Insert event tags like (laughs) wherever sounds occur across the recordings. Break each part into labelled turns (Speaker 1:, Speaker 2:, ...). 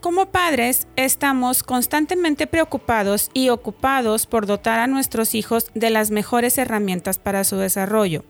Speaker 1: Como padres, estamos constantemente preocupados y ocupados por dotar a nuestros hijos de las mejores herramientas para su desarrollo.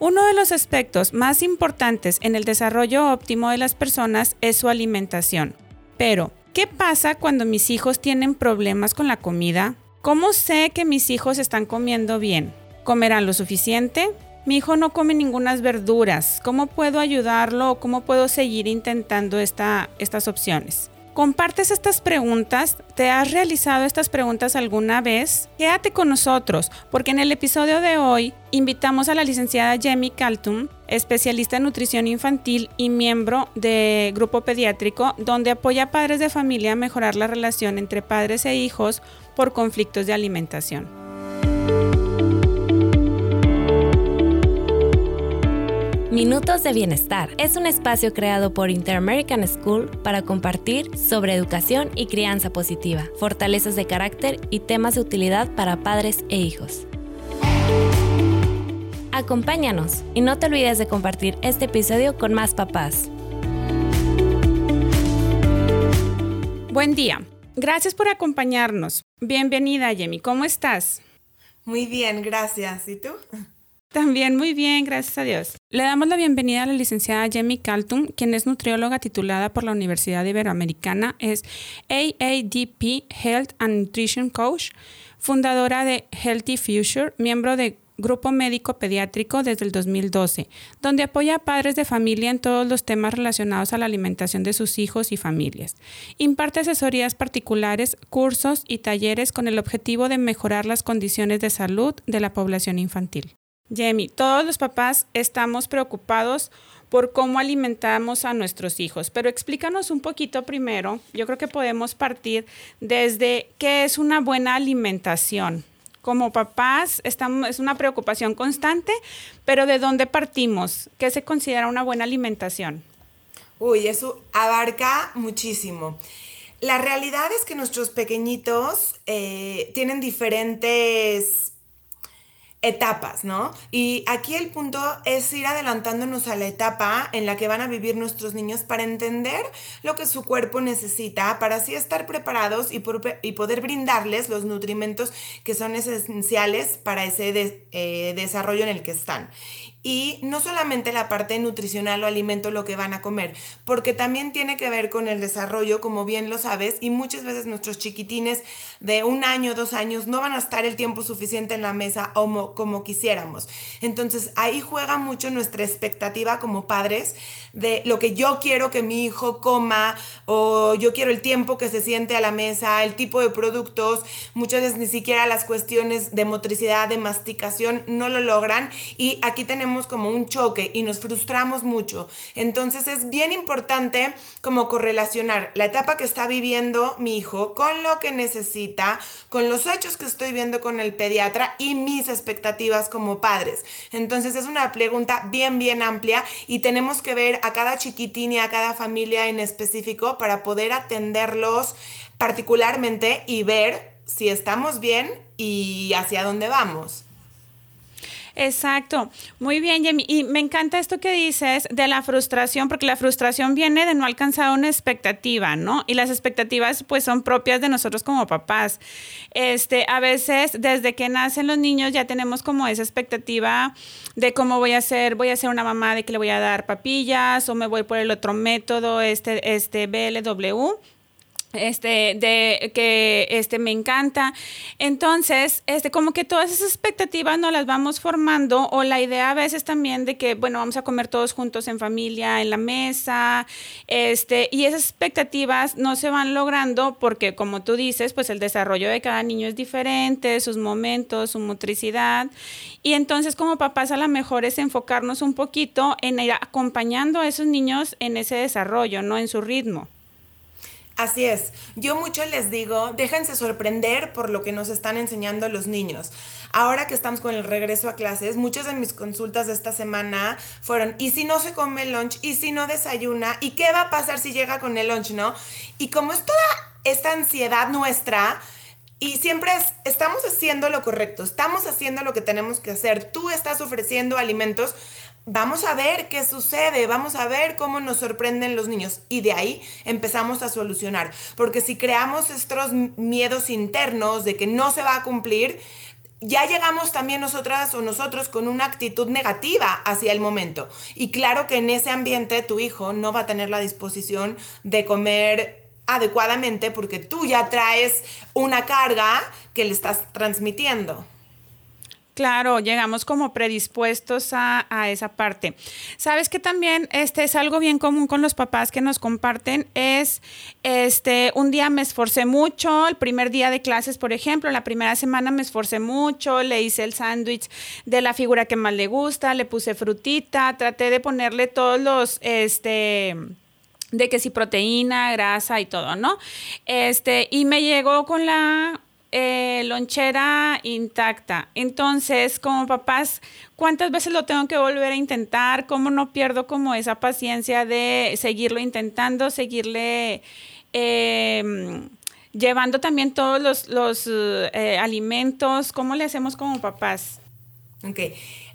Speaker 1: Uno de los aspectos más importantes en el desarrollo óptimo de las personas es su alimentación. Pero, ¿qué pasa cuando mis hijos tienen problemas con la comida? ¿Cómo sé que mis hijos están comiendo bien? ¿Comerán lo suficiente? Mi hijo no come ninguna verduras. ¿Cómo puedo ayudarlo o cómo puedo seguir intentando estas opciones? ¿Compartes estas preguntas? ¿Te has realizado estas preguntas alguna vez? Quédate con nosotros, porque en el episodio de hoy invitamos a la licenciada Jamie Caltum, especialista en nutrición infantil y miembro de Grupo Pediátrico, donde apoya a padres de familia a mejorar la relación entre padres e hijos por conflictos de alimentación.
Speaker 2: Minutos de Bienestar es un espacio creado por Interamerican School para compartir sobre educación y crianza positiva, fortalezas de carácter y temas de utilidad para padres e hijos. Acompáñanos y no te olvides de compartir este episodio con más papás.
Speaker 1: Buen día. Gracias por acompañarnos. Bienvenida, Yemi. ¿Cómo estás?
Speaker 3: Muy bien, gracias. ¿Y tú?
Speaker 1: También muy bien, gracias a Dios. Le damos la bienvenida a la licenciada Jamie Caltum, quien es nutrióloga titulada por la Universidad Iberoamericana, es AADP Health and Nutrition Coach, fundadora de Healthy Future, miembro de Grupo Médico Pediátrico desde el 2012, donde apoya a padres de familia en todos los temas relacionados a la alimentación de sus hijos y familias. Imparte asesorías particulares, cursos y talleres con el objetivo de mejorar las condiciones de salud de la población infantil. Jamie, todos los papás estamos preocupados por cómo alimentamos a nuestros hijos, pero explícanos un poquito primero, yo creo que podemos partir desde qué es una buena alimentación. Como papás es una preocupación constante, pero ¿de dónde partimos? ¿Qué se considera una buena alimentación?
Speaker 3: Uy, eso abarca muchísimo. La realidad es que nuestros pequeñitos eh, tienen diferentes etapas, ¿no? Y aquí el punto es ir adelantándonos a la etapa en la que van a vivir nuestros niños para entender lo que su cuerpo necesita, para así estar preparados y, poder brindarles los nutrimentos que son esenciales para ese eh, desarrollo en el que están. Y no solamente la parte nutricional o alimento lo que van a comer, porque también tiene que ver con el desarrollo, como bien lo sabes, y muchas veces nuestros chiquitines de un año, dos años, no van a estar el tiempo suficiente en la mesa como, como quisiéramos. Entonces ahí juega mucho nuestra expectativa como padres de lo que yo quiero que mi hijo coma o yo quiero el tiempo que se siente a la mesa, el tipo de productos, muchas veces ni siquiera las cuestiones de motricidad, de masticación no lo logran y aquí tenemos como un choque y nos frustramos mucho. Entonces es bien importante como correlacionar la etapa que está viviendo mi hijo con lo que necesita, con los hechos que estoy viendo con el pediatra y mis expectativas como padres. Entonces es una pregunta bien, bien amplia y tenemos que ver a cada chiquitín y a cada familia en específico para poder atenderlos particularmente y ver si estamos bien y hacia dónde vamos.
Speaker 1: Exacto. Muy bien, Jamie. Y me encanta esto que dices de la frustración, porque la frustración viene de no alcanzar una expectativa, ¿no? Y las expectativas pues son propias de nosotros como papás. Este, a veces desde que nacen los niños ya tenemos como esa expectativa de cómo voy a ser, voy a ser una mamá de que le voy a dar papillas o me voy por el otro método, este, este BLW este, de que este, me encanta. Entonces, este, como que todas esas expectativas no las vamos formando, o la idea a veces también de que, bueno, vamos a comer todos juntos en familia, en la mesa, este, y esas expectativas no se van logrando porque, como tú dices, pues el desarrollo de cada niño es diferente, sus momentos, su motricidad, y entonces como papás a lo mejor es enfocarnos un poquito en ir acompañando a esos niños en ese desarrollo, no en su ritmo.
Speaker 3: Así es, yo mucho les digo, déjense sorprender por lo que nos están enseñando los niños. Ahora que estamos con el regreso a clases, muchas de mis consultas de esta semana fueron, ¿y si no se come el lunch? ¿Y si no desayuna? ¿Y qué va a pasar si llega con el lunch, no? Y como es toda esta ansiedad nuestra, y siempre estamos haciendo lo correcto, estamos haciendo lo que tenemos que hacer. Tú estás ofreciendo alimentos vamos a ver qué sucede, vamos a ver cómo nos sorprenden los niños y de ahí empezamos a solucionar. Porque si creamos estos miedos internos de que no se va a cumplir, ya llegamos también nosotras o nosotros con una actitud negativa hacia el momento. Y claro que en ese ambiente tu hijo no va a tener la disposición de comer adecuadamente porque tú ya traes una carga que le estás transmitiendo.
Speaker 1: Claro, llegamos como predispuestos a, esa parte. Sabes que también este es algo bien común con los papás que nos comparten es este un día me esforcé mucho, el primer día de clases, por ejemplo, la primera semana me esforcé mucho, le hice el sándwich de la figura que más le gusta, le puse frutita, traté de ponerle todos los este de que si proteína, grasa y todo, ¿no? Este, y me llegó con la eh, lonchera intacta. Entonces, como papás, ¿cuántas veces lo tengo que volver a intentar? ¿Cómo no pierdo como esa paciencia de seguirlo intentando, seguirle em, llevando también todos los, eh, alimentos? ¿Cómo le hacemos como papás?
Speaker 3: Ok,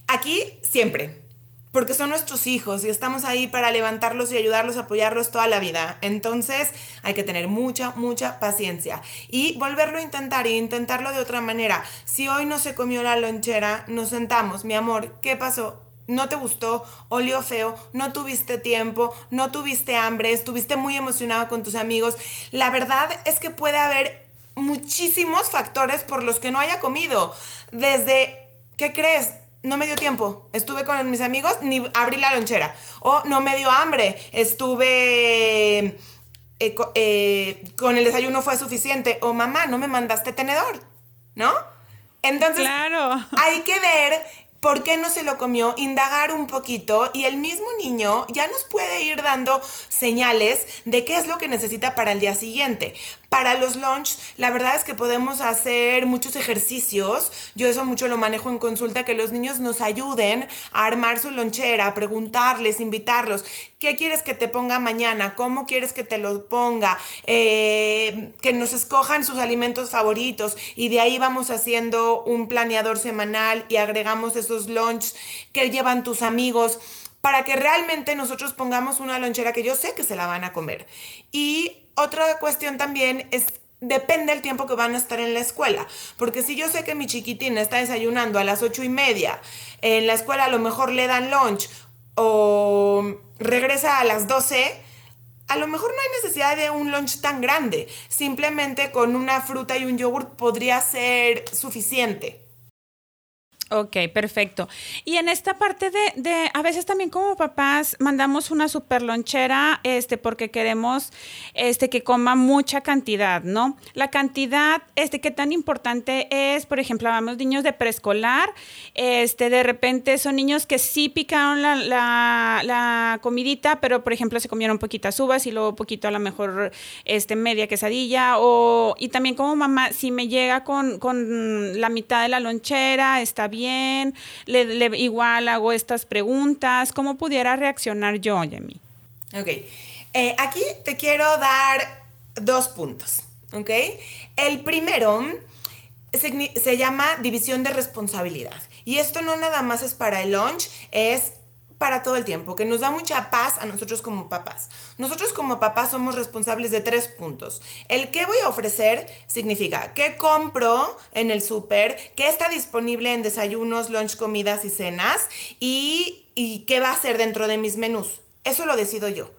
Speaker 3: aquí siempre porque son nuestros hijos y estamos ahí para levantarlos y ayudarlos, apoyarlos toda la vida. Entonces hay que tener mucha, mucha paciencia y volverlo a intentar e intentarlo de otra manera. Si hoy no se comió la lonchera, nos sentamos, mi amor, ¿qué pasó? no te gustó, olió feo, no tuviste tiempo, no tuviste hambre, estuviste muy emocionado con tus amigos. La verdad es que puede haber muchísimos factores por los que no haya comido. Desde, ¿qué crees? No me dio tiempo, estuve con mis amigos, ni abrí la lonchera. O no me dio hambre, estuve eh, eh, con el desayuno fue suficiente. O mamá, no me mandaste tenedor, ¿no? Entonces,
Speaker 1: claro. (laughs)
Speaker 3: hay que ver por qué no se lo comió, indagar un poquito y el mismo niño ya nos puede ir dando señales de qué es lo que necesita para el día siguiente. Para los lunch, la verdad es que podemos hacer muchos ejercicios. Yo eso mucho lo manejo en consulta, que los niños nos ayuden a armar su lonchera, preguntarles, invitarlos. ¿Qué quieres que te ponga mañana? ¿Cómo quieres que te lo ponga? Eh, que nos escojan sus alimentos favoritos y de ahí vamos haciendo un planeador semanal y agregamos esos lunch que llevan tus amigos para que realmente nosotros pongamos una lonchera que yo sé que se la van a comer. Y otra cuestión también es depende del tiempo que van a estar en la escuela. Porque si yo sé que mi chiquitina está desayunando a las ocho y media, en la escuela a lo mejor le dan lunch o regresa a las 12, a lo mejor no hay necesidad de un lunch tan grande. Simplemente con una fruta y un yogur podría ser suficiente.
Speaker 1: Ok, perfecto. Y en esta parte de, a veces también como papás mandamos una super lonchera, este, porque queremos, este, que coma mucha cantidad, ¿no? La cantidad, este, qué tan importante es, por ejemplo, hablamos niños de preescolar, este, de repente son niños que sí picaron la, comidita, pero por ejemplo se comieron poquitas uvas y luego poquito a lo mejor, este, media quesadilla, o, y también como mamá, si me llega con, con la mitad de la lonchera, está bien bien, le, igual hago estas preguntas, ¿cómo pudiera reaccionar yo, Yemi?
Speaker 3: Ok, eh, aquí te quiero dar dos puntos, ¿ok? El primero se, se llama división de responsabilidad. Y esto no nada más es para el lunch, es para todo el tiempo, que nos da mucha paz a nosotros como papás. Nosotros como papás somos responsables de tres puntos. El qué voy a ofrecer significa qué compro en el súper, qué está disponible en desayunos, lunch, comidas y cenas y, y qué va a ser dentro de mis menús. Eso lo decido yo.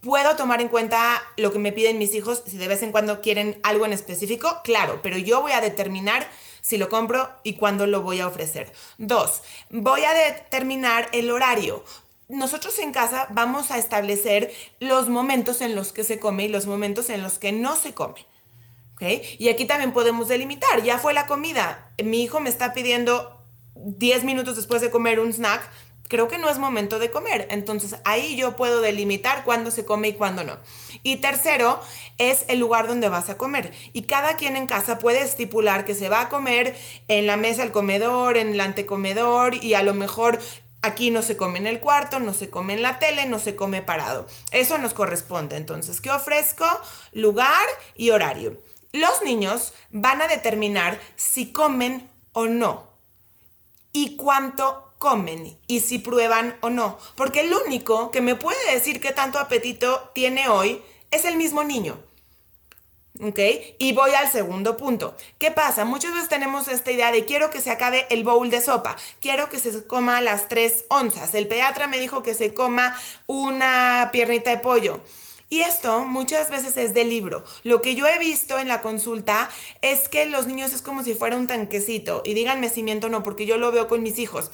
Speaker 3: Puedo tomar en cuenta lo que me piden mis hijos si de vez en cuando quieren algo en específico, claro, pero yo voy a determinar si lo compro y cuándo lo voy a ofrecer. Dos, voy a determinar el horario. Nosotros en casa vamos a establecer los momentos en los que se come y los momentos en los que no se come. ¿Okay? Y aquí también podemos delimitar. Ya fue la comida. Mi hijo me está pidiendo 10 minutos después de comer un snack creo que no es momento de comer. Entonces ahí yo puedo delimitar cuándo se come y cuándo no. Y tercero es el lugar donde vas a comer. Y cada quien en casa puede estipular que se va a comer en la mesa del comedor, en el antecomedor y a lo mejor Aquí no se come en el cuarto, no se come en la tele, no se come parado. Eso nos corresponde. Entonces, ¿qué ofrezco? Lugar y horario. Los niños van a determinar si comen o no y cuánto comen y si prueban o no. Porque el único que me puede decir qué tanto apetito tiene hoy es el mismo niño. ¿Ok? Y voy al segundo punto. ¿Qué pasa? Muchas veces tenemos esta idea de quiero que se acabe el bowl de sopa, quiero que se coma las tres onzas. El pediatra me dijo que se coma una piernita de pollo. Y esto muchas veces es de libro. Lo que yo he visto en la consulta es que los niños es como si fuera un tanquecito. Y díganme si miento o no, porque yo lo veo con mis hijos.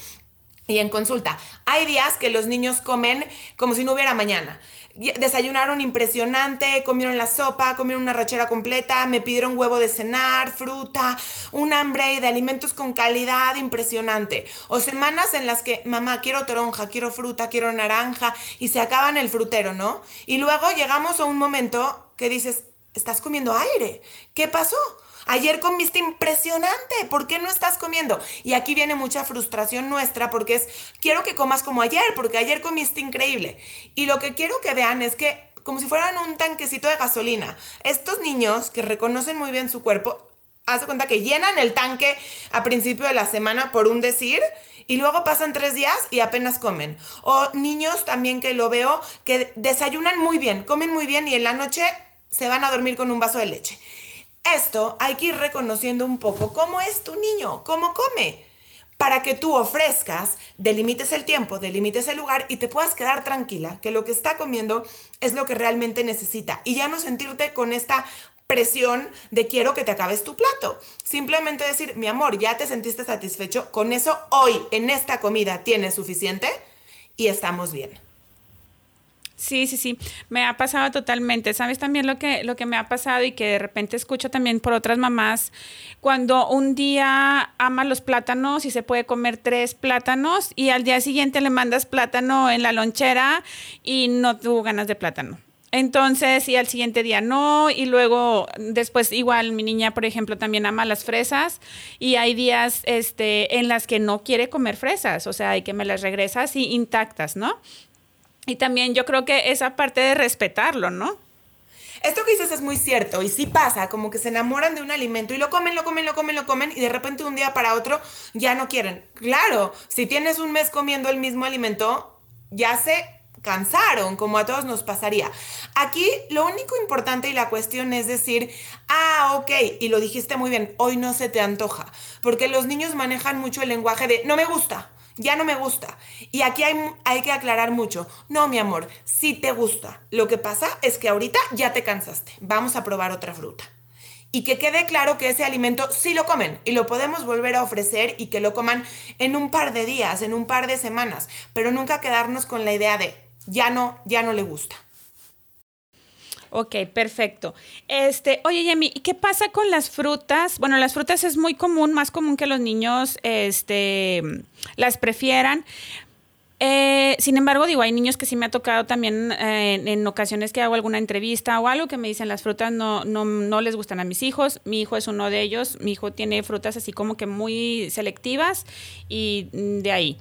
Speaker 3: Y en consulta, hay días que los niños comen como si no hubiera mañana. Desayunaron impresionante, comieron la sopa, comieron una rachera completa, me pidieron huevo de cenar, fruta, un hambre de alimentos con calidad impresionante. O semanas en las que, mamá, quiero toronja, quiero fruta, quiero naranja, y se acaban el frutero, ¿no? Y luego llegamos a un momento que dices, estás comiendo aire. ¿Qué pasó? Ayer comiste impresionante, ¿por qué no estás comiendo? Y aquí viene mucha frustración nuestra porque es, quiero que comas como ayer, porque ayer comiste increíble. Y lo que quiero que vean es que, como si fueran un tanquecito de gasolina, estos niños que reconocen muy bien su cuerpo, hace cuenta que llenan el tanque a principio de la semana por un decir y luego pasan tres días y apenas comen. O niños también que lo veo que desayunan muy bien, comen muy bien y en la noche se van a dormir con un vaso de leche. Esto hay que ir reconociendo un poco cómo es tu niño, cómo come, para que tú ofrezcas, delimites el tiempo, delimites el lugar y te puedas quedar tranquila que lo que está comiendo es lo que realmente necesita y ya no sentirte con esta presión de quiero que te acabes tu plato. Simplemente decir, mi amor, ya te sentiste satisfecho, con eso hoy en esta comida tienes suficiente y estamos bien.
Speaker 1: Sí, sí, sí, me ha pasado totalmente. ¿Sabes también lo que, lo que me ha pasado y que de repente escucho también por otras mamás? Cuando un día ama los plátanos y se puede comer tres plátanos y al día siguiente le mandas plátano en la lonchera y no tuvo ganas de plátano. Entonces, y al siguiente día no, y luego después igual mi niña, por ejemplo, también ama las fresas y hay días este, en las que no quiere comer fresas, o sea, hay que me las regresa así intactas, ¿no? Y también yo creo que esa parte de respetarlo, ¿no?
Speaker 3: Esto que dices es muy cierto y sí pasa, como que se enamoran de un alimento y lo comen, lo comen, lo comen, lo comen y de repente un día para otro ya no quieren. Claro, si tienes un mes comiendo el mismo alimento, ya se cansaron, como a todos nos pasaría. Aquí lo único importante y la cuestión es decir, ah, ok, y lo dijiste muy bien, hoy no se te antoja, porque los niños manejan mucho el lenguaje de no me gusta ya no me gusta. Y aquí hay, hay, que aclarar mucho. No, mi amor, sí te gusta. Lo que pasa es que ahorita ya te cansaste. Vamos a probar otra fruta. Y que quede claro que ese alimento sí lo comen y lo podemos volver a ofrecer y que lo coman en un par de días, en un par de semanas, pero nunca quedarnos con la idea de ya no, ya no le gusta.
Speaker 1: Ok, perfecto. Este, oye, Yemi, ¿y qué pasa con las frutas? Bueno, las frutas es muy común, más común que los niños este, las prefieran. Eh, sin embargo, digo, hay niños que sí me ha tocado también eh, en, ocasiones que hago alguna entrevista o algo que me dicen las frutas no, no, no les gustan a mis hijos. Mi hijo es uno de ellos. Mi hijo tiene frutas así como que muy selectivas y de ahí.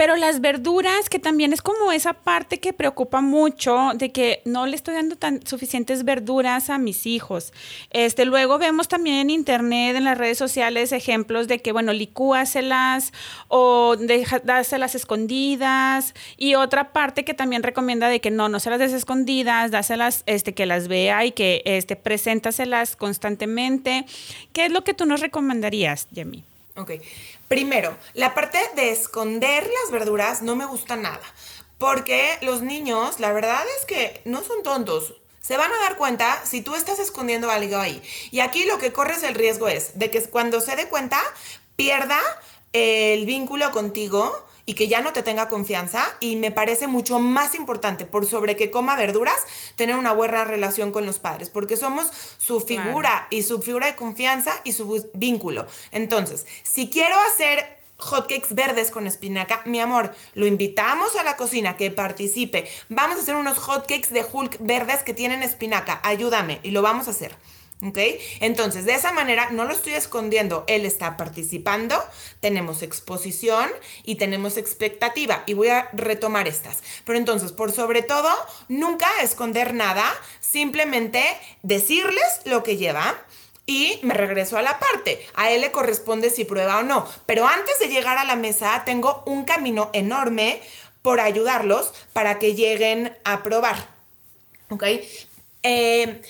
Speaker 1: Pero las verduras, que también es como esa parte que preocupa mucho de que no le estoy dando tan suficientes verduras a mis hijos. Este, luego vemos también en internet, en las redes sociales, ejemplos de que, bueno, licúaselas o dárselas escondidas. Y otra parte que también recomienda de que no, no se las des escondidas, dáselas, este, que las vea y que este, preséntaselas constantemente. ¿Qué es lo que tú nos recomendarías, Yemi?
Speaker 3: Ok. Primero, la parte de esconder las verduras no me gusta nada. Porque los niños, la verdad es que no son tontos. Se van a dar cuenta si tú estás escondiendo algo ahí. Y aquí lo que corres el riesgo es de que cuando se dé cuenta, pierda el vínculo contigo y que ya no te tenga confianza y me parece mucho más importante por sobre que coma verduras tener una buena relación con los padres porque somos su figura y su figura de confianza y su vínculo. Entonces, si quiero hacer hotcakes verdes con espinaca. Mi amor, lo invitamos a la cocina que participe. Vamos a hacer unos hotcakes de Hulk verdes que tienen espinaca. Ayúdame y lo vamos a hacer. ¿Ok? Entonces, de esa manera no lo estoy escondiendo, él está participando, tenemos exposición y tenemos expectativa y voy a retomar estas. Pero entonces, por sobre todo, nunca esconder nada, simplemente decirles lo que lleva y me regreso a la parte. A él le corresponde si prueba o no. Pero antes de llegar a la mesa tengo un camino enorme por ayudarlos para que lleguen a probar. ¿Ok? Eh,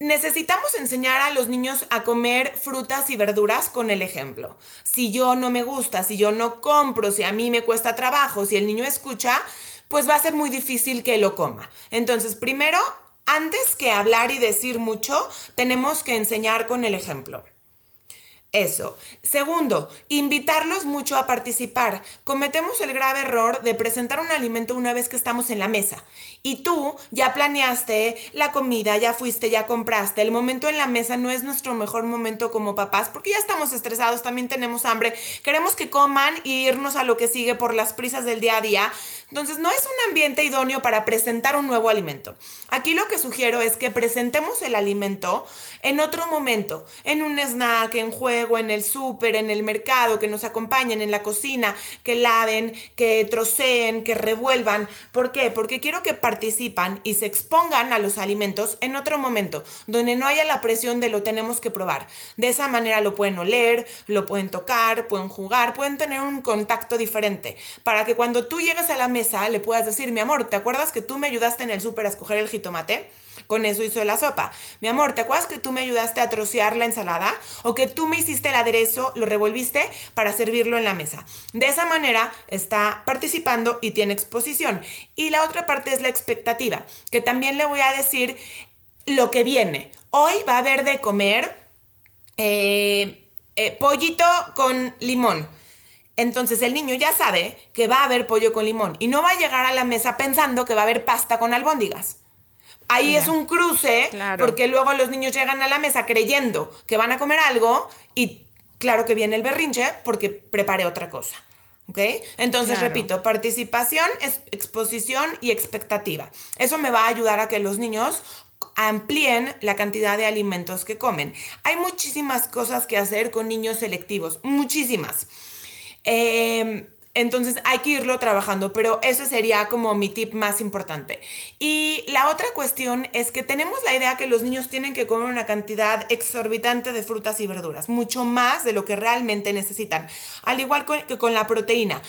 Speaker 3: necesitamos enseñar a los niños a comer frutas y verduras con el ejemplo. Si yo no me gusta, si yo no compro, si a mí me cuesta trabajo, si el niño escucha, pues va a ser muy difícil que lo coma. Entonces, primero, antes que hablar y decir mucho, tenemos que enseñar con el ejemplo. Eso. Segundo, invitarlos mucho a participar. Cometemos el grave error de presentar un alimento una vez que estamos en la mesa. Y tú ya planeaste la comida, ya fuiste, ya compraste. El momento en la mesa no es nuestro mejor momento como papás porque ya estamos estresados, también tenemos hambre. Queremos que coman y irnos a lo que sigue por las prisas del día a día. Entonces no es un ambiente idóneo para presentar un nuevo alimento. Aquí lo que sugiero es que presentemos el alimento en otro momento, en un snack, en juego, en el súper, en el mercado, que nos acompañen en la cocina, que laven, que troceen, que revuelvan. ¿Por qué? Porque quiero que participan y se expongan a los alimentos en otro momento, donde no haya la presión de lo tenemos que probar. De esa manera lo pueden oler, lo pueden tocar, pueden jugar, pueden tener un contacto diferente, para que cuando tú llegues a la mesa le puedas decir, mi amor, ¿te acuerdas que tú me ayudaste en el súper a escoger el jitomate? Con eso hizo la sopa. Mi amor, ¿te acuerdas que tú me ayudaste a trocear la ensalada? O que tú me hiciste el aderezo, lo revolviste para servirlo en la mesa. De esa manera está participando y tiene exposición. Y la otra parte es la expectativa, que también le voy a decir lo que viene. Hoy va a haber de comer eh, eh, pollito con limón. Entonces el niño ya sabe que va a haber pollo con limón y no va a llegar a la mesa pensando que va a haber pasta con albóndigas. Ahí es un cruce porque luego los niños llegan a la mesa creyendo que van a comer algo y claro que viene el berrinche porque preparé otra cosa. ¿Ok? Entonces, repito, participación, exposición y expectativa. Eso me va a ayudar a que los niños amplíen la cantidad de alimentos que comen. Hay muchísimas cosas que hacer con niños selectivos, muchísimas. Em, entonces hay que irlo trabajando, pero ese sería como mi tip más importante. Y la otra cuestión es que tenemos la idea que los niños tienen que comer una cantidad exorbitante de frutas y verduras, mucho más de lo que realmente necesitan, al igual que con la proteína.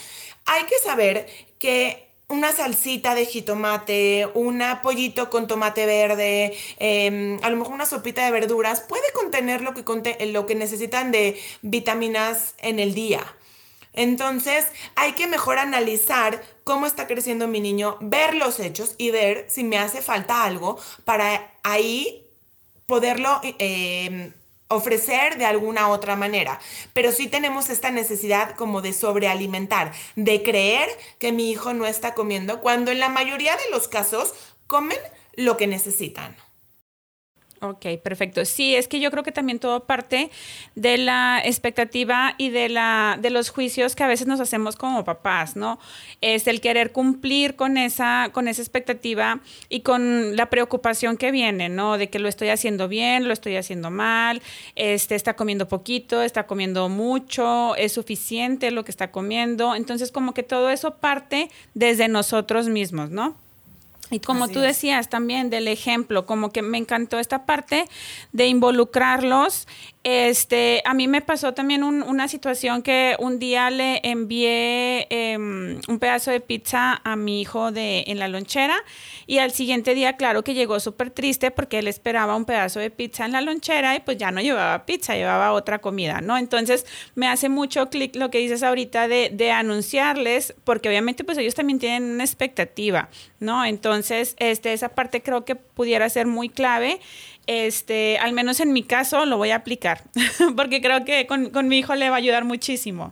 Speaker 3: Hay que saber que una salsita de jitomate, un pollito con tomate verde, em, a lo mejor una sopita de verduras, puede contener lo que, lo que necesitan de vitaminas en el día. Entonces hay que mejor analizar cómo está creciendo mi niño, ver los hechos y ver si me hace falta algo para ahí poderlo em, ofrecer de alguna otra manera. Pero sí tenemos esta necesidad como de sobrealimentar, de creer que mi hijo no está comiendo, cuando en la mayoría de los casos comen lo que necesitan.
Speaker 1: Ok, perfecto. Sí, es que yo creo que también todo parte de la expectativa y de, la, de los juicios que a veces nos hacemos como papás, ¿no? Es el querer cumplir con esa, con esa expectativa y con la preocupación que viene, ¿no? De que lo estoy haciendo bien, lo estoy haciendo mal, este, está comiendo poquito, está comiendo mucho, es suficiente lo que está comiendo. Entonces, como que todo eso parte desde nosotros mismos, ¿no? Y como tú decías también del ejemplo, como que me encantó esta parte de involucrarlos este, a mí me pasó también una situación que un día le envié em, un pedazo de pizza a mi hijo de, en la lonchera y al siguiente día, claro que llegó súper triste porque él esperaba un pedazo de pizza en la lonchera y pues ya no llevaba pizza, llevaba otra comida, ¿no? Entonces me hace mucho clic lo que dices ahorita de, de anunciarles porque obviamente pues ellos también tienen una expectativa, ¿no? Entonces, este, esa parte creo que pudiera ser muy clave este, al menos en mi caso, lo voy a aplicar, (laughs) porque creo que con, mi hijo le va a ayudar muchísimo.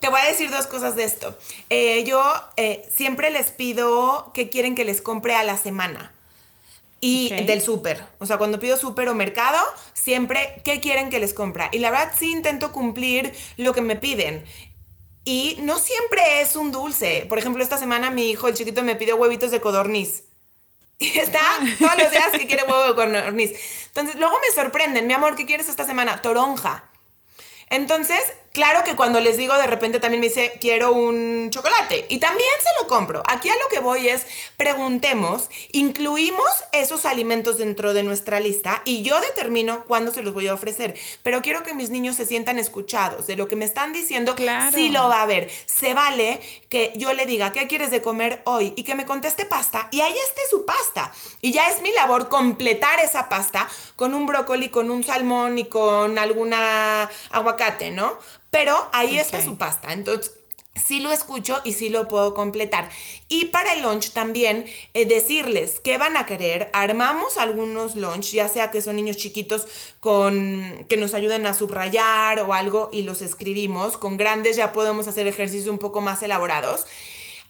Speaker 3: Te voy a decir dos cosas de esto. Eh, yo eh, siempre les pido que quieren que les compre a la semana. Y del súper. O sea, cuando pido súper o mercado, siempre, ¿qué quieren que les compre? Y la verdad sí intento cumplir lo que me piden. Y no siempre es un dulce. Por ejemplo, esta semana mi hijo, el chiquito, me pidió huevitos de codorniz. (laughs) Está todos los días que quiere huevo con horniz. Entonces, luego me sorprenden, mi amor, ¿qué quieres esta semana? Toronja. Entonces, Claro que cuando les digo de repente también me dice, quiero un chocolate y también se lo compro. Aquí a lo que voy es, preguntemos, incluimos esos alimentos dentro de nuestra lista y yo determino cuándo se los voy a ofrecer. Pero quiero que mis niños se sientan escuchados de lo que me están diciendo, claro. sí lo va a ver. Se vale que yo le diga, ¿qué quieres de comer hoy? Y que me conteste pasta y ahí esté su pasta. Y ya es mi labor completar esa pasta con un brócoli, con un salmón y con alguna aguacate, ¿no? Pero ahí está su pasta. Entonces, sí lo escucho y sí lo puedo completar. Y para el lunch también eh, decirles qué van a querer. Armamos algunos lunch, ya sea que son niños chiquitos con que nos ayuden a subrayar o algo y los escribimos. Con grandes ya podemos hacer ejercicios un poco más elaborados.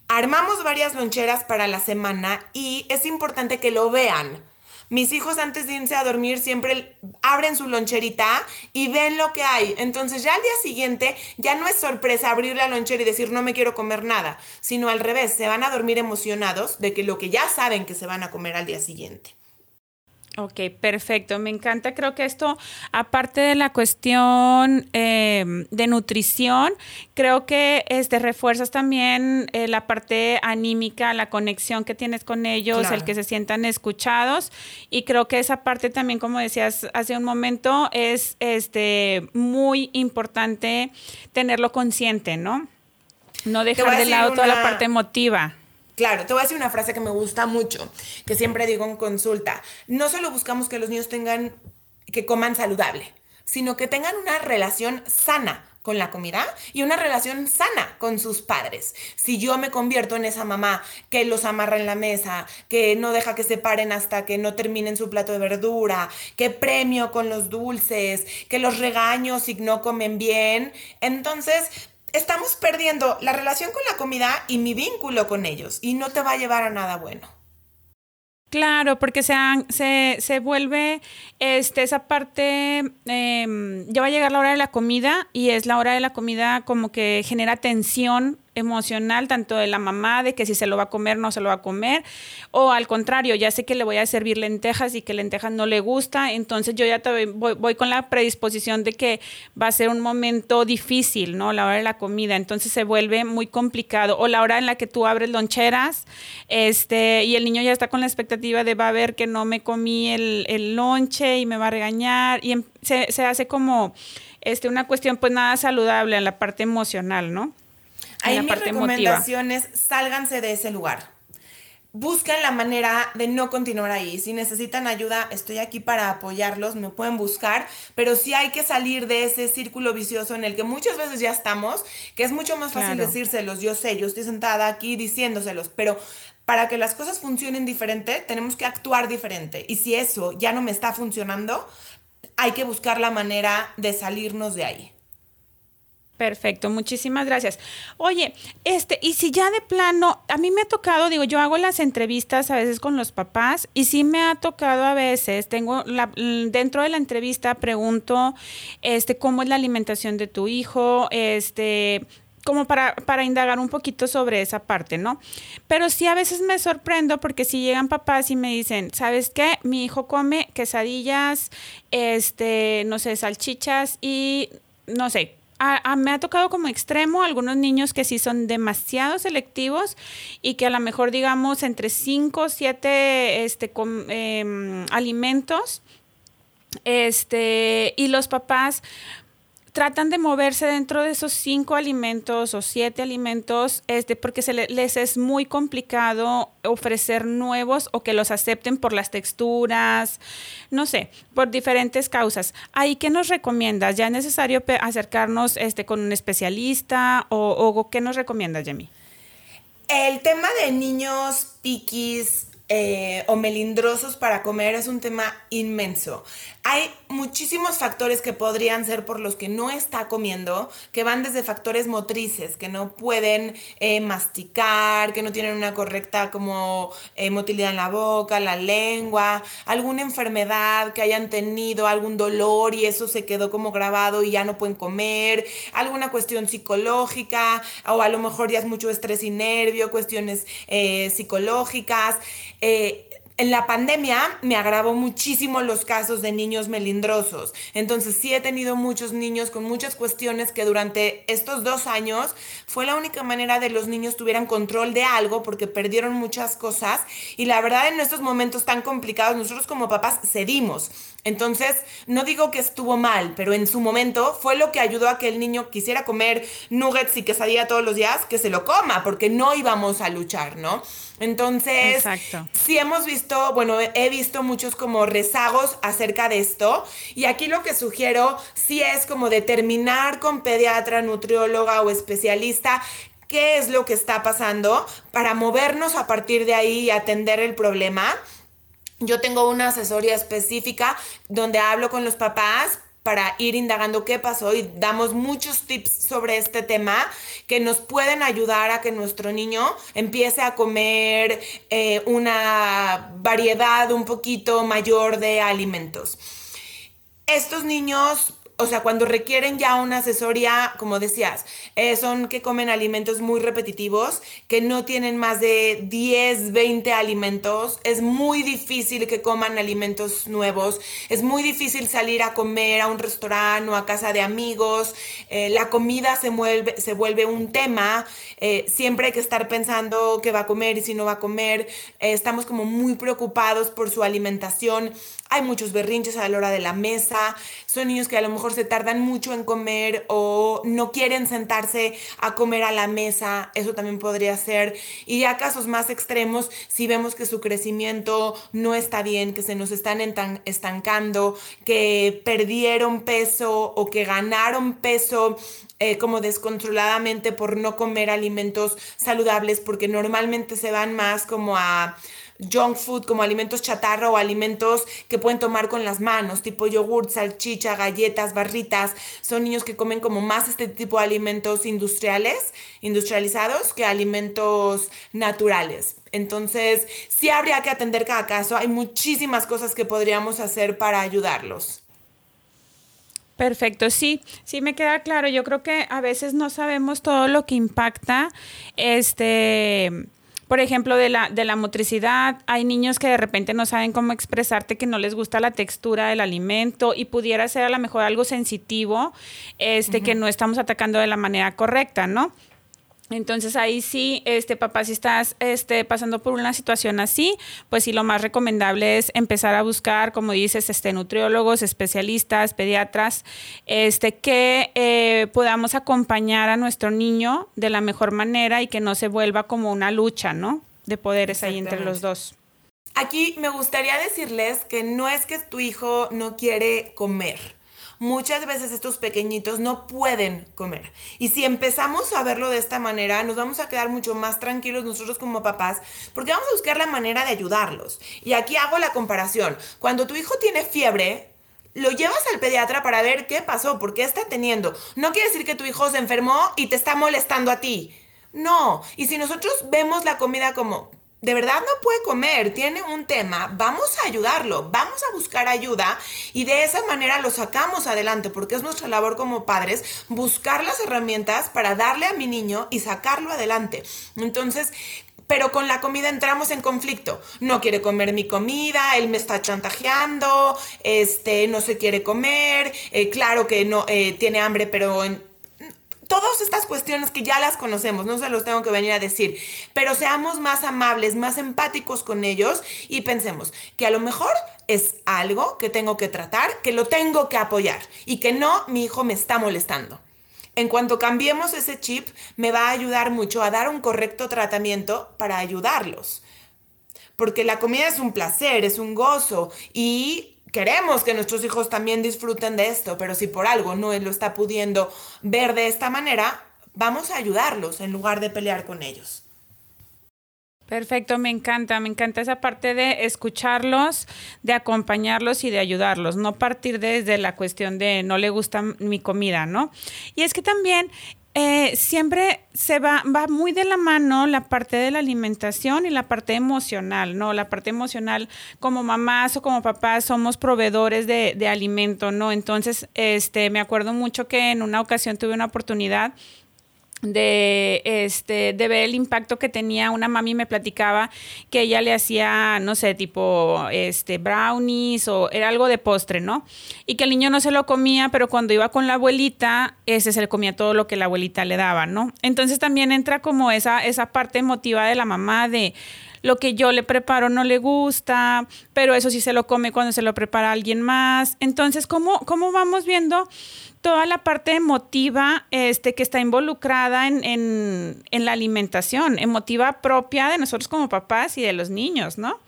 Speaker 3: Armamos varias loncheras para la semana y es importante que lo vean. Mis hijos antes de irse a dormir siempre abren su loncherita y ven lo que hay. Entonces ya al día siguiente ya no es sorpresa abrir la lonchera y decir no me quiero comer nada, sino al revés, se van a dormir emocionados de que lo que ya saben que se van a comer al día siguiente.
Speaker 1: Ok, perfecto. Me encanta. Creo que esto, aparte de la cuestión em, de nutrición, creo que este, refuerzas también eh, la parte anímica, la conexión que tienes con ellos, el que se sientan escuchados. Y creo que esa parte también, como decías hace un momento, es este, muy importante tenerlo consciente, ¿no? No dejar de lado toda la parte emotiva.
Speaker 3: Claro, te voy a decir una frase que me gusta mucho, que siempre digo en consulta. No solo buscamos que los niños tengan, que coman saludable, sino que tengan una relación sana con la comida y una relación sana con sus padres. Si yo me convierto en esa mamá que los amarra en la mesa, que no deja que se paren hasta que no terminen su plato de verdura, que premio con los dulces, que los regaño si no comen bien, entonces estamos perdiendo la relación con la comida y mi vínculo con ellos y no te va a llevar a nada bueno.
Speaker 1: Claro, porque se, se, se vuelve este, esa parte, em, ya va a llegar la hora de la comida y es la hora de la comida como que genera tensión emocional tanto de la mamá de que si se lo va a comer no se lo va a comer o al contrario ya sé que le voy a servir lentejas y que lentejas no le gusta entonces yo ya voy, voy, con la predisposición de que va a ser un momento difícil no la hora de la comida entonces se vuelve muy complicado o la hora en la que tú abres loncheras este y el niño ya está con la expectativa de va a ver que no me comí el, el lonche y me va a regañar y em, se, se hace como este una cuestión pues nada saludable en la parte emocional no
Speaker 3: Ahí mis recomendaciones, sálganse de ese lugar. Busquen la manera de no continuar ahí. Si necesitan ayuda, estoy aquí para apoyarlos, me pueden buscar, pero sí hay que salir de ese círculo vicioso en el que muchas veces ya estamos, que es mucho más fácil decírselos. Yo sé, yo estoy sentada aquí diciéndoselos, pero para que las cosas funcionen diferente, tenemos que actuar diferente. Y si eso ya no me está funcionando, hay que buscar la manera de salirnos de ahí.
Speaker 1: Perfecto, muchísimas gracias. Oye, este, y si ya de plano, a mí me ha tocado, digo, yo hago las entrevistas a veces con los papás y sí me ha tocado a veces, tengo la, dentro de la entrevista pregunto, este, cómo es la alimentación de tu hijo, este, como para, para indagar un poquito sobre esa parte, ¿no? Pero sí a veces me sorprendo porque si llegan papás y me dicen, ¿sabes qué? Mi hijo come quesadillas, este, no sé, salchichas y, no sé, me ha tocado como extremo algunos niños que sí son demasiado selectivos y que a lo mejor digamos entre 5 o 7 este, em, alimentos este, y los papás tratan de moverse dentro de esos cinco alimentos o siete alimentos, este, porque se les es muy complicado ofrecer nuevos o que los acepten por las texturas, no sé, por diferentes causas. ¿Ahí qué nos recomiendas? ¿Ya es necesario acercarnos este, con un especialista o, qué nos recomiendas, Jamie?
Speaker 3: El tema de niños piquis eh, o melindrosos para comer es un tema inmenso. Hay muchísimos factores que podrían ser por los que no está comiendo, que van desde factores motrices, que no pueden eh, masticar, que no tienen una correcta como eh, motilidad en la boca, la lengua, alguna enfermedad que hayan tenido, algún dolor y eso se quedó como grabado y ya no pueden comer, alguna cuestión psicológica o a lo mejor ya es mucho estrés y nervio, cuestiones psicológicas. En la pandemia me agravó muchísimo los casos de niños melindrosos. Entonces sí he tenido muchos niños con muchas cuestiones que durante estos dos años fue la única manera de los niños tuvieran control de algo porque perdieron muchas cosas. Y la verdad en estos momentos tan complicados nosotros como papás cedimos. Entonces, no digo que estuvo mal, pero en su momento fue lo que ayudó a que el niño quisiera comer nuggets y quesadilla todos los días, que se lo coma, porque no íbamos a luchar, ¿no? Entonces, sí hemos visto, bueno, he visto muchos como rezagos acerca de esto. Y aquí lo que sugiero sí es como determinar con pediatra, nutrióloga o especialista qué es lo que está pasando para movernos a partir de ahí y atender el problema. Yo tengo una asesoría específica donde hablo con los papás para ir indagando qué pasó y damos muchos tips sobre este tema que nos pueden ayudar a que nuestro niño empiece a comer eh, una variedad un poquito mayor de alimentos. Estos niños o sea, cuando requieren ya una asesoría, como decías, eh, son que comen alimentos muy repetitivos, que no tienen más de 10, 20 alimentos. Es muy difícil que coman alimentos nuevos. Es muy difícil salir a comer a un restaurante o a casa de amigos. Eh, la comida se, se vuelve un tema. Eh, siempre hay que estar pensando qué va a comer y si no va a comer. estamos como muy preocupados por su alimentación. Hay muchos berrinches a la hora de la mesa. Son niños que a lo mejor se tardan mucho en comer o no quieren sentarse a comer a la mesa. Eso también podría ser. Y ya casos más extremos, si vemos que su crecimiento no está bien, que se nos están estancando, que perdieron peso o que ganaron peso eh, como descontroladamente por no comer alimentos saludables, porque normalmente se van más como a junk food como alimentos chatarra o alimentos que pueden tomar con las manos, tipo yogur, salchicha, galletas, barritas. Son niños que comen como más este tipo de alimentos industriales, industrializados, que alimentos naturales. Entonces, sí habría que atender cada caso. Hay muchísimas cosas que podríamos hacer para ayudarlos.
Speaker 1: Perfecto, sí, sí me queda claro. Yo creo que a veces no sabemos todo lo que impacta este por ejemplo, de la, de la motricidad, hay niños que de repente no saben cómo expresarte que no les gusta la textura del alimento y pudiera ser a lo mejor algo sensitivo, este, que no estamos atacando de la manera correcta, ¿no? Entonces ahí sí, este papá, si estás este, pasando por una situación así, pues sí lo más recomendable es empezar a buscar, como dices, este, nutriólogos, especialistas, pediatras, este, que eh, podamos acompañar a nuestro niño de la mejor manera y que no se vuelva como una lucha, ¿no? De poderes ahí entre los dos.
Speaker 3: Aquí me gustaría decirles que no es que tu hijo no quiere comer muchas veces estos pequeñitos no pueden comer. Y si empezamos a verlo de esta manera, nos vamos a quedar mucho más tranquilos nosotros como papás, porque vamos a buscar la manera de ayudarlos. Y aquí hago la comparación. Cuando tu hijo tiene fiebre, lo llevas al pediatra para ver qué pasó, por qué está teniendo. No quiere decir que tu hijo se enfermó y te está molestando a ti. No, y si nosotros vemos la comida como, de verdad no puede comer, tiene un tema, vamos a ayudarlo, vamos a buscar ayuda y de esa manera lo sacamos adelante, porque es nuestra labor como padres buscar las herramientas para darle a mi niño y sacarlo adelante. Entonces, pero con la comida entramos en conflicto. No quiere comer mi comida, él me está chantajeando, este, no se quiere comer, eh, claro que no eh, tiene hambre, pero en, todas estas cuestiones que ya las conocemos, no se los tengo que venir a decir, pero seamos más amables, más empáticos con ellos y pensemos que a lo mejor es algo que tengo que tratar, que lo tengo que apoyar y que no mi hijo me está molestando. En cuanto cambiemos ese chip, me va a ayudar mucho a dar un correcto tratamiento para ayudarlos. Porque la comida es un placer, es un gozo y queremos que nuestros hijos también disfruten de esto, pero si por algo no lo está pudiendo ver de esta manera, vamos a ayudarlos en lugar de pelear con ellos.
Speaker 1: Perfecto, me encanta, me encanta esa parte de escucharlos, de acompañarlos y de ayudarlos, no partir desde la cuestión de no le gusta mi comida, ¿no? Y es que también eh, siempre se va, va muy de la mano la parte de la alimentación y la parte emocional, ¿no? La parte emocional, como mamás o como papás, somos proveedores de, de alimento, ¿no? Entonces, este, me acuerdo mucho que en una ocasión tuve una oportunidad de este de ver el impacto que tenía. Una mami me platicaba que ella le hacía no sé tipo este brownies o era algo de postre no y que el niño no se lo comía pero cuando iba con la abuelita ese se le comía todo lo que la abuelita le daba no entonces también entra como esa esa parte emotiva de la mamá de lo que yo le preparo no le gusta, pero eso sí se lo come cuando se lo prepara alguien más. Entonces, ¿cómo, cómo vamos viendo toda la parte emotiva este, que está involucrada en, la alimentación, emotiva propia de nosotros como papás y de los niños, ¿no?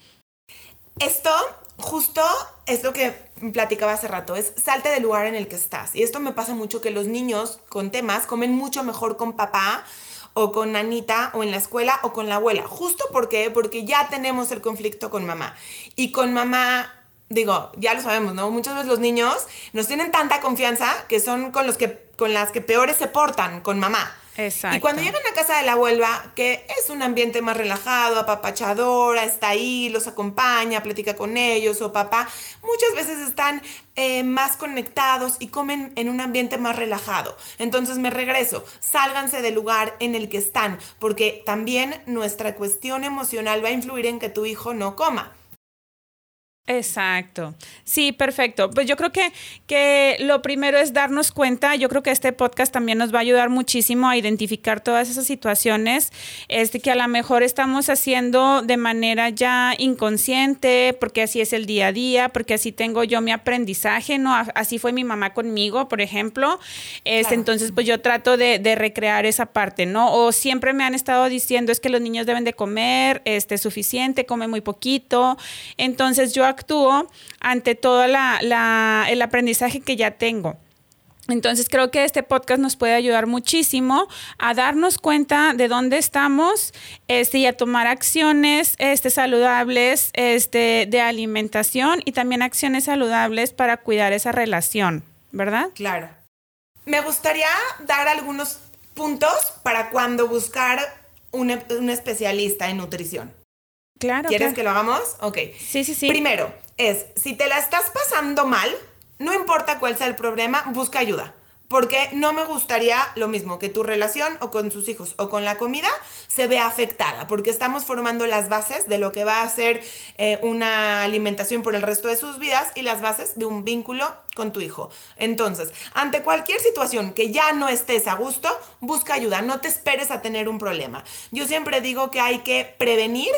Speaker 3: Esto justo es lo que platicaba hace rato, es salte del lugar en el que estás. Y esto me pasa mucho que los niños con temas comen mucho mejor con papá o con Anita o en la escuela o con la abuela. Justo porque porque ya tenemos el conflicto con mamá. Y con mamá digo, ya lo sabemos, ¿no? Muchas veces los niños nos tienen tanta confianza que son con los que con las que peores se portan con mamá. Exacto. Y cuando llegan a casa de la abuela, que es un ambiente más relajado, apapachadora, está ahí, los acompaña, platica con ellos, o papá, muchas veces están eh, más conectados y comen en un ambiente más relajado. Entonces me regreso, sálganse del lugar en el que están, porque también nuestra cuestión emocional va a influir en que tu hijo no coma.
Speaker 1: Exacto. Sí, perfecto. Pues yo creo que, que lo primero es darnos cuenta. Yo creo que este podcast también nos va a ayudar muchísimo a identificar todas esas situaciones este, que a lo mejor estamos haciendo de manera ya inconsciente, porque así es el día a día, porque así tengo yo mi aprendizaje, ¿no? Así fue mi mamá conmigo, por ejemplo. Este, Entonces, pues yo trato de, de, recrear esa parte, ¿no? O siempre me han estado diciendo es que los niños deben de comer este, suficiente, come muy poquito. Entonces yo actúo ante todo el aprendizaje que ya tengo. Entonces creo que este podcast nos puede ayudar muchísimo a darnos cuenta de dónde estamos este, y a tomar acciones este, saludables este, de alimentación y también acciones saludables para cuidar esa relación, ¿verdad?
Speaker 3: Claro. Me gustaría dar algunos puntos para cuando buscar un especialista en nutrición.
Speaker 1: Claro.
Speaker 3: ¿Quieres que lo hagamos? Ok.
Speaker 1: Sí, sí, sí.
Speaker 3: Primero, es, si te la estás pasando mal, no importa cuál sea el problema, busca ayuda. Porque no me gustaría lo mismo que tu relación o con sus hijos o con la comida se vea afectada, porque estamos formando las bases de lo que va a ser eh, una alimentación por el resto de sus vidas y las bases de un vínculo con tu hijo. Entonces, ante cualquier situación que ya no estés a gusto, busca ayuda, no te esperes a tener un problema. Yo siempre digo que hay que prevenir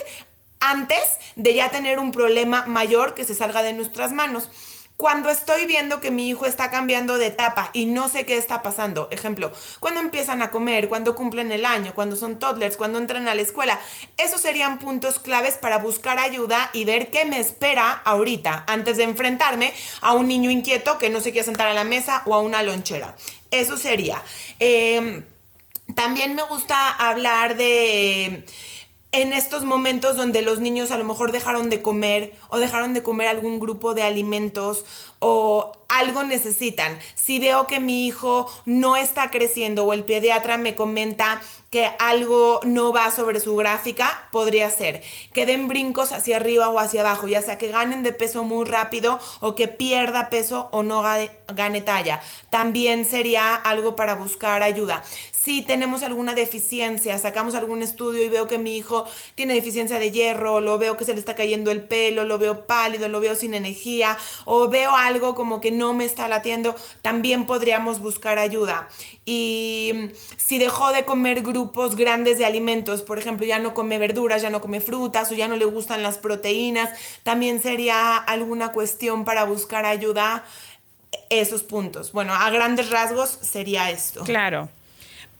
Speaker 3: antes de ya tener un problema mayor que se salga de nuestras manos. Cuando estoy viendo que mi hijo está cambiando de etapa y no sé qué está pasando, ejemplo, cuando empiezan a comer, cuando cumplen el año, cuando son toddlers, cuando entran a la escuela, esos serían puntos claves para buscar ayuda y ver qué me espera ahorita antes de enfrentarme a un niño inquieto que no se quiere sentar a la mesa o a una lonchera. Eso sería. Em, también me gusta hablar de en estos momentos donde los niños a lo mejor dejaron de comer o dejaron de comer algún grupo de alimentos o algo necesitan. Si veo que mi hijo no está creciendo o el pediatra me comenta que algo no va sobre su gráfica, podría ser que den brincos hacia arriba o hacia abajo, ya sea que ganen de peso muy rápido o que pierda peso o no gane talla. También sería algo para buscar ayuda si tenemos alguna deficiencia, sacamos algún estudio y veo que mi hijo tiene deficiencia de hierro, lo veo que se le está cayendo el pelo, lo veo pálido, lo veo sin energía, o veo algo como que no me está latiendo, también podríamos buscar ayuda. Y si dejó de comer grupos grandes de alimentos, por ejemplo, ya no come verduras, ya no come frutas o ya no le gustan las proteínas, también sería alguna cuestión para buscar ayuda esos puntos. Bueno, a grandes rasgos sería esto.
Speaker 1: Claro.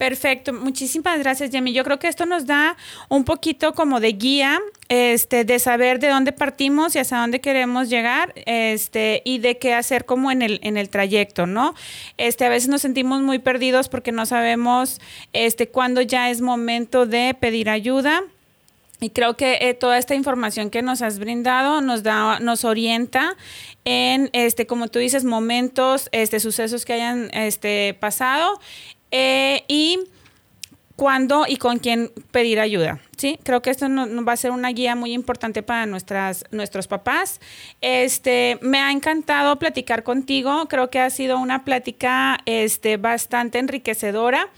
Speaker 1: Perfecto, muchísimas gracias, Jamie. Yo creo que esto nos da un poquito como de guía, este, de saber de dónde partimos y hasta dónde queremos llegar, este, y de qué hacer como en el, en el trayecto, ¿no? Este, a veces nos sentimos muy perdidos porque no sabemos, este, cuándo ya es momento de pedir ayuda. Y creo que eh, toda esta información que nos has brindado nos da, nos orienta en este, como tú dices, momentos, este, sucesos que hayan este, pasado eh, y cuándo y con quién pedir ayuda. ¿sí? Creo que esto nos va a ser una guía muy importante para nuestras, nuestros papás. Este, me ha encantado platicar contigo. Creo que ha sido una plática este, bastante enriquecedora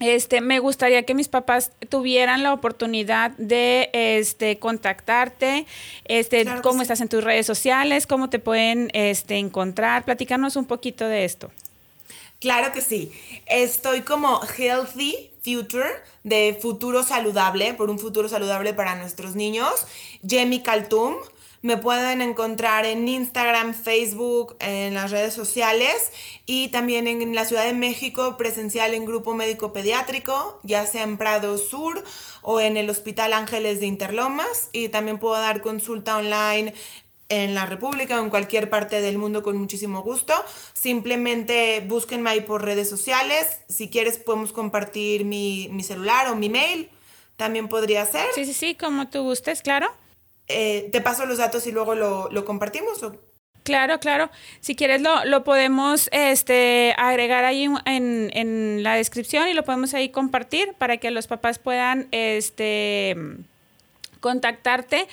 Speaker 1: este, me gustaría que mis papás tuvieran la oportunidad de este, contactarte, este, cómo estás en tus redes sociales, cómo te pueden este, encontrar. Platícanos un poquito de esto.
Speaker 3: Claro que sí. Estoy como Healthy Future, de futuro saludable, por un futuro saludable para nuestros niños. Jamie Kaltum. Me pueden encontrar en Instagram, Facebook, en las redes sociales y también en la Ciudad de México presencial en Grupo Médico Pediátrico, ya sea en Prado Sur o en el Hospital Ángeles de Interlomas. Y también puedo dar consulta online en la República o en cualquier parte del mundo con muchísimo gusto. Simplemente búsquenme ahí por redes sociales. Si quieres podemos compartir mi, mi celular o mi mail. También podría ser.
Speaker 1: Sí, sí, sí, como tú gustes, claro.
Speaker 3: Eh, te paso los datos y luego lo, lo compartimos. ¿o?
Speaker 1: Claro, claro. Si quieres lo, lo podemos este, agregar ahí en, en, la descripción y lo podemos ahí compartir para que los papás puedan este, contactarte.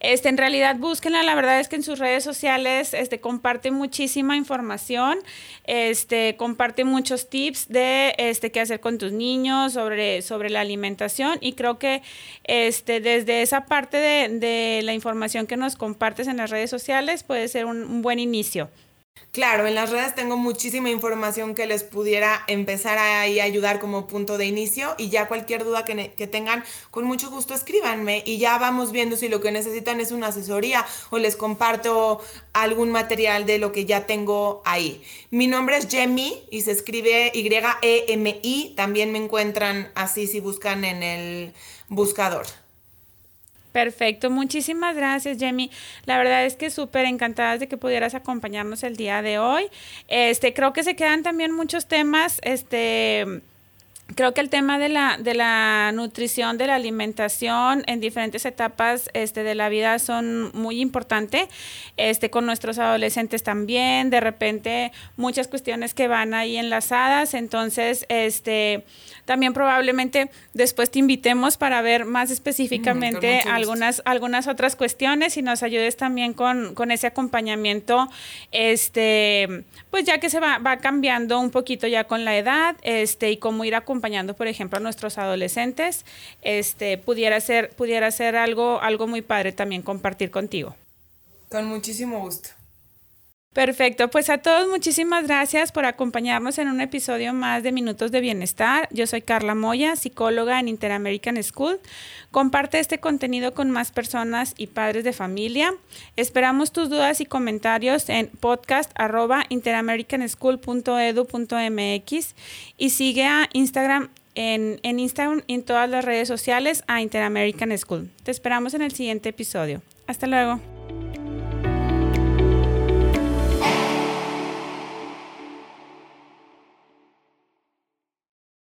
Speaker 1: Este, en realidad búsquenla, la verdad es que en sus redes sociales este, comparte muchísima información, este, comparte muchos tips de este, qué hacer con tus niños, sobre, sobre la alimentación y creo que este, desde esa parte de, de la información que nos compartes en las redes sociales puede ser un, un buen inicio.
Speaker 3: Claro, en las redes tengo muchísima información que les pudiera empezar a ayudar como punto de inicio y ya cualquier duda que, tengan, con mucho gusto escríbanme y ya vamos viendo si lo que necesitan es una asesoría o les comparto algún material de lo que ya tengo ahí. Mi nombre es Jemi y se escribe Y-E-M-I, también me encuentran así si buscan en el buscador.
Speaker 1: Perfecto, muchísimas gracias, Jamie. La verdad es que súper encantadas de que pudieras acompañarnos el día de hoy. Este, creo que se quedan también muchos temas, este, creo que el tema de la, de la nutrición, de la alimentación en diferentes etapas este, de la vida son muy importantes, este, con nuestros adolescentes también, de repente muchas cuestiones que van ahí enlazadas, entonces, este, también probablemente después te invitemos para ver más específicamente algunas, algunas otras cuestiones y nos ayudes también con, con, ese acompañamiento, este, pues ya que se va, va cambiando un poquito ya con la edad, este, y cómo ir acompañando, por ejemplo, a nuestros adolescentes, este, pudiera ser, pudiera ser algo, algo muy padre también compartir contigo.
Speaker 3: Con muchísimo gusto.
Speaker 1: Perfecto, pues a todos muchísimas gracias por acompañarnos en un episodio más de Minutos de Bienestar. Yo soy Carla Moya, psicóloga en Interamerican School. Comparte este contenido con más personas y padres de familia. Esperamos tus dudas y comentarios en podcast.interamericanschool.edu.mx y sigue a Instagram en, en Instagram en todas las redes sociales a Interamerican School. Te esperamos en el siguiente episodio. Hasta luego.